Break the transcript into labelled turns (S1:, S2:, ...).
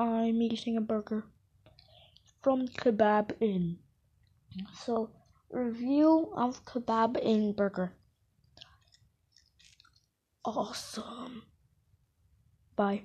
S1: I'm eating a burger from Kebab Inn. So, review of Kebab Inn burger. Awesome. Bye.